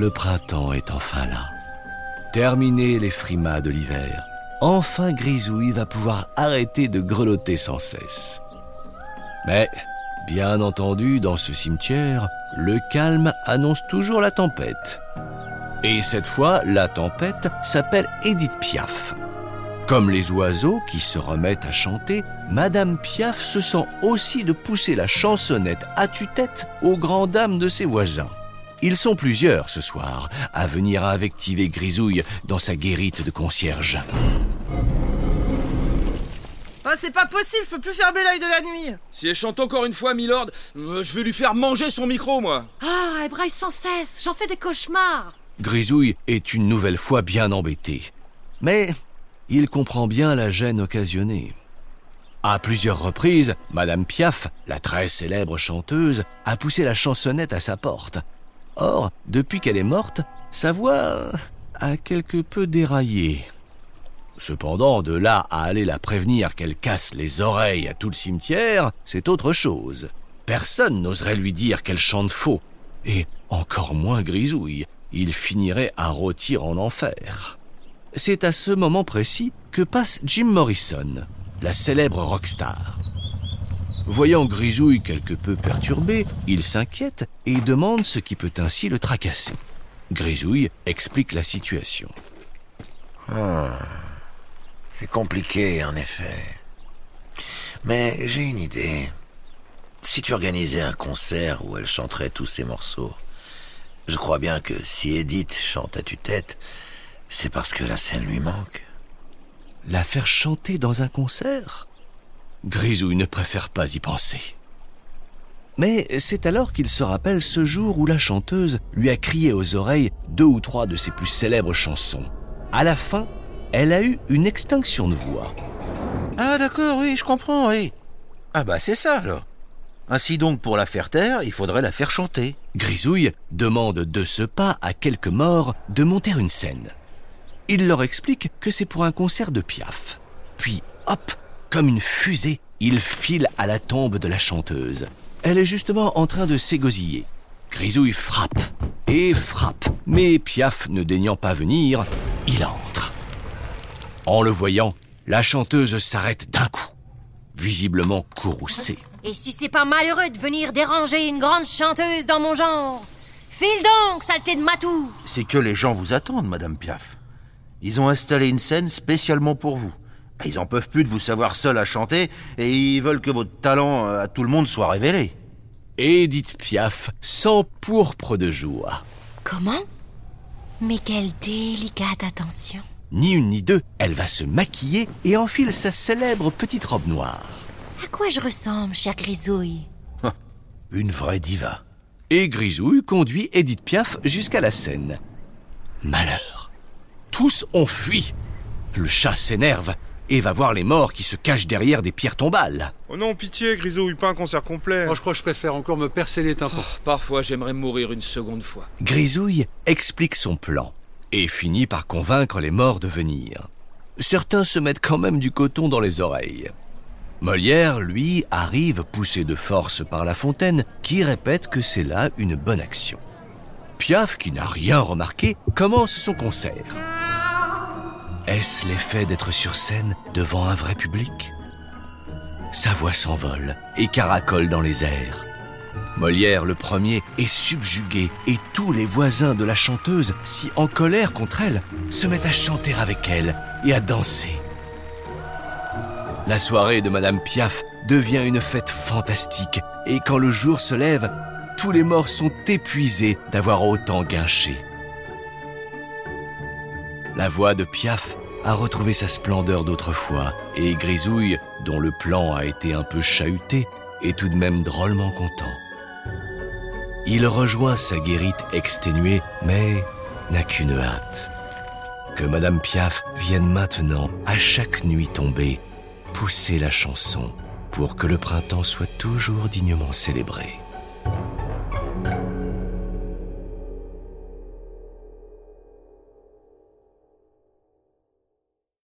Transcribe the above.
le printemps est enfin là. Terminé les frimas de l'hiver, enfin Grisouille va pouvoir arrêter de grelotter sans cesse. Mais, bien entendu, dans ce cimetière, le calme annonce toujours la tempête. Et cette fois, la tempête s'appelle Edith Piaf. Comme les oiseaux qui se remettent à chanter, Madame Piaf se sent aussi de pousser la chansonnette à tue-tête aux grandes dames de ses voisins. Ils sont plusieurs ce soir à venir invectiver Grisouille dans sa guérite de concierge. Ah, c'est pas possible, je peux plus fermer l'œil de la nuit. Si elle chante encore une fois, Milord, euh, je vais lui faire manger son micro, moi. Ah, elle braille sans cesse, j'en fais des cauchemars. Grisouille est une nouvelle fois bien embêté. Mais il comprend bien la gêne occasionnée. À plusieurs reprises, Madame Piaf, la très célèbre chanteuse, a poussé la chansonnette à sa porte. Or, depuis qu'elle est morte, sa voix a quelque peu déraillé. Cependant, de là à aller la prévenir qu'elle casse les oreilles à tout le cimetière, c'est autre chose. Personne n'oserait lui dire qu'elle chante faux. Et encore moins Grisouille. Il finirait à rôtir en enfer. C'est à ce moment précis que passe Jim Morrison, la célèbre rockstar. Voyant Grisouille quelque peu perturbé, il s'inquiète et demande ce qui peut ainsi le tracasser. Grisouille explique la situation. Ah, c'est compliqué, en effet. Mais j'ai une idée. Si tu organisais un concert où elle chanterait tous ses morceaux, je crois bien que si Edith chante à tue-tête, c'est parce que la scène lui manque. La faire chanter dans un concert? Grisouille ne préfère pas y penser. Mais c'est alors qu'il se rappelle ce jour où la chanteuse lui a crié aux oreilles deux ou trois de ses plus célèbres chansons. À la fin, elle a eu une extinction de voix. Ah d'accord, oui, je comprends, oui. Ah bah c'est ça alors. Ainsi donc pour la faire taire, il faudrait la faire chanter. Grisouille demande de ce pas à quelques morts de monter une scène. Il leur explique que c'est pour un concert de Piaf. Puis, hop, comme une fusée, il file à la tombe de la chanteuse. Elle est justement en train de s'égosiller. Grisouille frappe et frappe, mais Piaf ne daignant pas venir, il entre. En le voyant, la chanteuse s'arrête d'un coup, visiblement courroucée. Et si c'est pas malheureux de venir déranger une grande chanteuse dans mon genre File donc, saleté de matou C'est que les gens vous attendent, Madame Piaf. Ils ont installé une scène spécialement pour vous. Ils en peuvent plus de vous savoir seul à chanter et ils veulent que votre talent euh, à tout le monde soit révélé. Edith Piaf s'empourpre de joie. Comment? Mais quelle délicate attention. Ni une ni deux, elle va se maquiller et enfile sa célèbre petite robe noire. À quoi je ressemble, chère Grisouille? Une vraie diva. Et Grisouille conduit Edith Piaf jusqu'à la scène. Malheur. Tous ont fui. Le chat s'énerve et va voir les morts qui se cachent derrière des pierres tombales. Oh non, pitié, Grisouille, pas un concert complet. Moi, je crois que je préfère encore me percer les tympans. Parfois, j'aimerais mourir une seconde fois. Grisouille explique son plan et finit par convaincre les morts de venir. Certains se mettent quand même du coton dans les oreilles. Molière, lui, arrive poussé de force par La Fontaine, qui répète que c'est là une bonne action. Piaf, qui n'a rien remarqué, commence son concert. Est-ce l'effet d'être sur scène devant un vrai public? Sa voix s'envole et caracole dans les airs. Molière le premier est subjugué et tous les voisins de la chanteuse, si en colère contre elle, se mettent à chanter avec elle et à danser. La soirée de Madame Piaf devient une fête fantastique et quand le jour se lève, tous les morts sont épuisés d'avoir autant guinché. La voix de Piaf a retrouvé sa splendeur d'autrefois et Grisouille, dont le plan a été un peu chahuté, est tout de même drôlement content. Il rejoint sa guérite exténuée, mais n'a qu'une hâte. Que Madame Piaf vienne maintenant, à chaque nuit tombée, pousser la chanson pour que le printemps soit toujours dignement célébré.